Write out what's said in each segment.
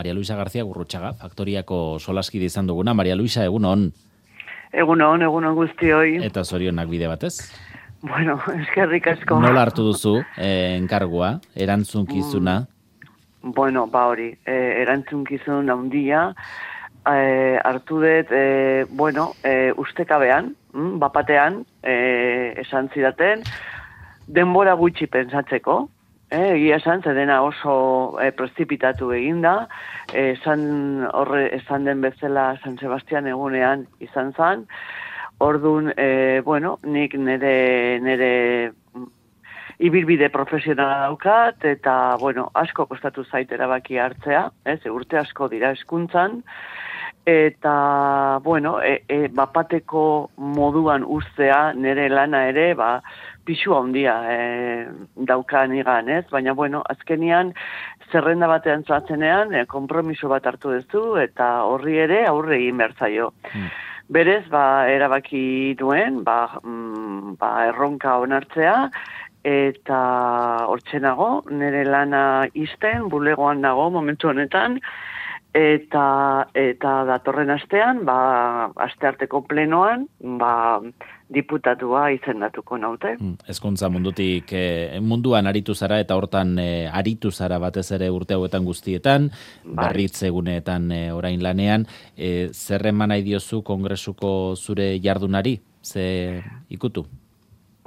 Maria Luisa García Gurrutxaga, faktoriako solaskide izan duguna. Maria Luisa, egun hon. Egun hon, egun hon guzti hoi. Eta zorionak bide batez? Bueno, eskerrik asko. Nola hartu duzu, eh, enkargua, erantzunkizuna? Mm, bueno, ba hori, eh, erantzunkizun handia, eh, hartu dut, eh, bueno, eh, ustekabean, mm, bapatean, eh, esan zidaten, denbora gutxi pensatzeko, Eh, egia esan, zedena oso eh, prezipitatu eginda, eh, esan horre esan den bezala San Sebastian egunean izan zan, ordun eh, bueno, nik nire, nire ibilbide profesionala daukat, eta, bueno, asko kostatu zaitera baki hartzea, ez, urte asko dira eskuntzan, eta, bueno, e, e, bapateko moduan ustea nire lana ere, ba, pixu handia e, daukan igan, ez? Baina, bueno, azkenian, zerrenda batean zuatzenean, e, kompromiso bat hartu duzu, eta horri ere aurre egin bertzaio. Hmm. Berez, ba, erabaki duen, ba, mm, ba, erronka onartzea, eta hortzenago, nire lana izten, bulegoan nago momentu honetan, eta eta datorren astean, ba, astearteko plenoan, ba, diputatua izendatuko naute. Hmm, ezkontza mundutik eh, munduan aritu zara eta hortan eh, aritu zara batez ere urte hauetan guztietan, bai. berritze eguneetan eh, orain lanean, eh, zer eman nahi diozu kongresuko zure jardunari? Ze ikutu?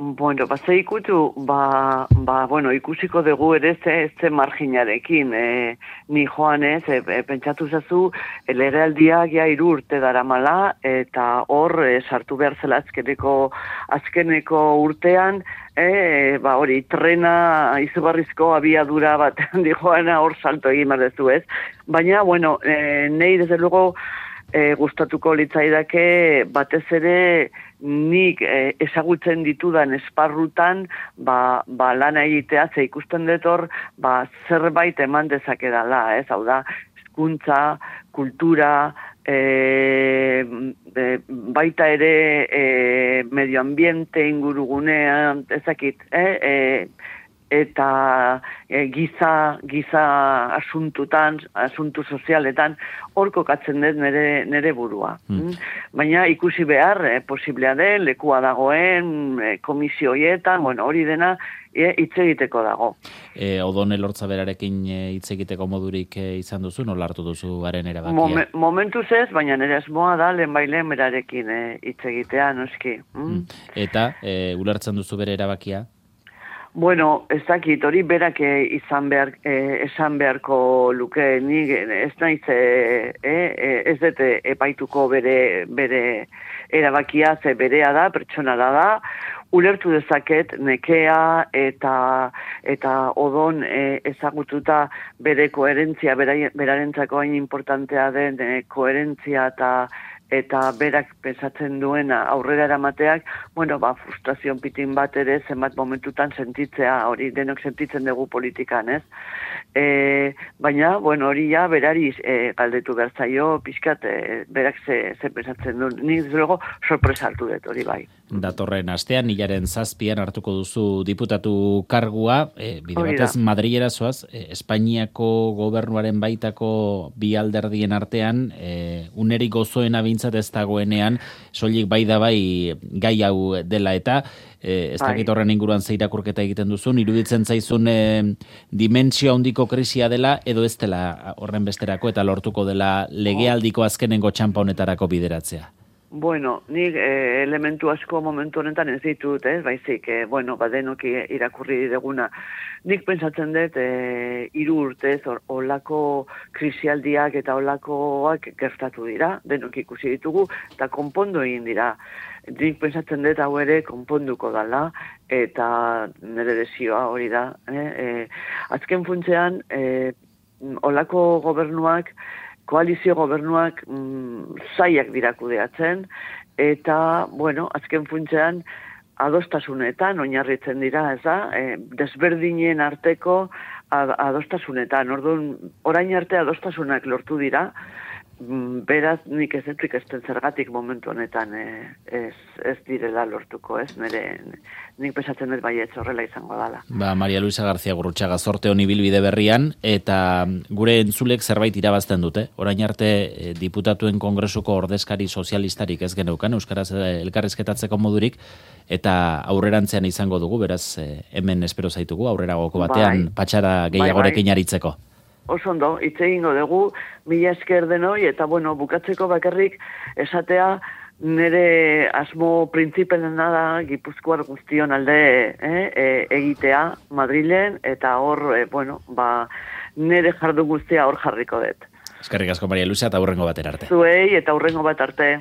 Bueno, ba, ze ikutu, ba, ba, bueno, ikusiko dugu ere ze, ze marginarekin, e, ni joan ez, e, e, pentsatu zazu, legealdiak ja iru urte dara mala, eta hor, e, sartu behar zela azkeneko, azkeneko urtean, e, ba, hori, trena izugarrizko abiadura bat, di joana hor salto egin mardezu ez, baina, bueno, e, nei desde luego, e, gustatuko litzaidake batez ere nik e, ezagutzen ditudan esparrutan ba, ba lana egitea ze ikusten detor ba zerbait eman dezake dela, ez? Hau da, hizkuntza, kultura, e, e, baita ere e, medioambiente ingurugunean, ezakit, eh? E, eta e, giza giza asuntutan, asuntu sozialetan hor kokatzen dut nere, nere burua. Hmm. Mm. Baina ikusi behar, e, posiblea den, lekua dagoen, e, komisioietan, bueno, hori dena e, hitz egiteko dago. E, odone lortza berarekin e, hitz egiteko modurik e, izan duzu, nola hartu duzu garen erabakia? Momen, ez, baina nire esmoa da, lehen bailen berarekin hitz egitea, noski. Mm? Hmm. Eta, e, ulertzen duzu bere erabakia? Bueno, ez dakit, hori berak eh, izan behar, eh, esan beharko luke, ni ez naiz, eh, eh, ez dute epaituko bere, bere erabakia, ze berea da, pertsona da. Da, ulertu dezaket nekea eta eta odon e, ezagututa bere koherentzia, berarentzako hain importantea den e, koherentzia eta eta berak pensatzen duena aurrera eramateak, bueno, ba, frustrazio pitin bat ere zenbat momentutan sentitzea, hori denok sentitzen dugu politikan, ez? E, baina, bueno, hori ja, berari e, galdetu bertzaio, pixkat, e, berak ze, ze pensatzen du, ni dugu sorpresa hartu dut, hori bai. Datorren astean, hilaren zazpian hartuko duzu diputatu kargua, e, bide batez Madrilera zoaz, e, Espainiako gobernuaren baitako bi alderdien artean, e, uneri gozoen abintz behintzat ez dagoenean, soilik bai da bai gai hau dela eta e, ez bai. dakit horren inguruan zeirakurketa egiten duzun, iruditzen zaizun e, dimentsio handiko krisia dela edo ez dela horren besterako eta lortuko dela legealdiko azkenengo txampa honetarako bideratzea. Bueno, nik eh, elementu asko momentu honetan ez ditut, eh? baizik, eh, bueno, badenoki irakurri deguna. Nik pensatzen dut, eh, iru urtez, olako krisialdiak eta olakoak gertatu dira, denok ikusi ditugu, eta konpondo egin dira. Nik pensatzen dut hau ere konponduko dala, eta nire desioa hori da. Eh? Eh, azken funtzean, eh, olako gobernuak, koalizio gobernuak mm, zaiak dirakudeatzen, eta, bueno, azken funtzean, adostasunetan, oinarritzen dira, ez da, e, desberdinen arteko adostasunetan, orduan, orain arte adostasunak lortu dira, beraz, nik ez entzik ez zergatik momentu honetan eh, ez, ez direla lortuko, ez nire, nik pesatzen dut bai horrela izango dala. Ba, Maria Luisa García Gurrutxaga zorte honi bilbide berrian, eta gure entzulek zerbait irabazten dute. Orain arte eh, diputatuen kongresuko ordezkari sozialistarik ez geneukan, Euskaraz eh, elkarrezketatzeko modurik, eta aurrerantzean izango dugu, beraz hemen espero zaitugu, aurrera goko batean bai. patxara gehiagorekin bai, bai. aritzeko oso ondo, hitz egingo dugu, mila esker denoi, eta bueno, bukatzeko bakarrik esatea, nire asmo printzipelen da gipuzkoar guztion alde eh, e, egitea Madrilen, eta hor, e, bueno, ba, nire jardu guztia hor jarriko dut. Eskerrik asko Maria Lucia eta aurrengo batera arte. Zuei eta aurrengo bat arte.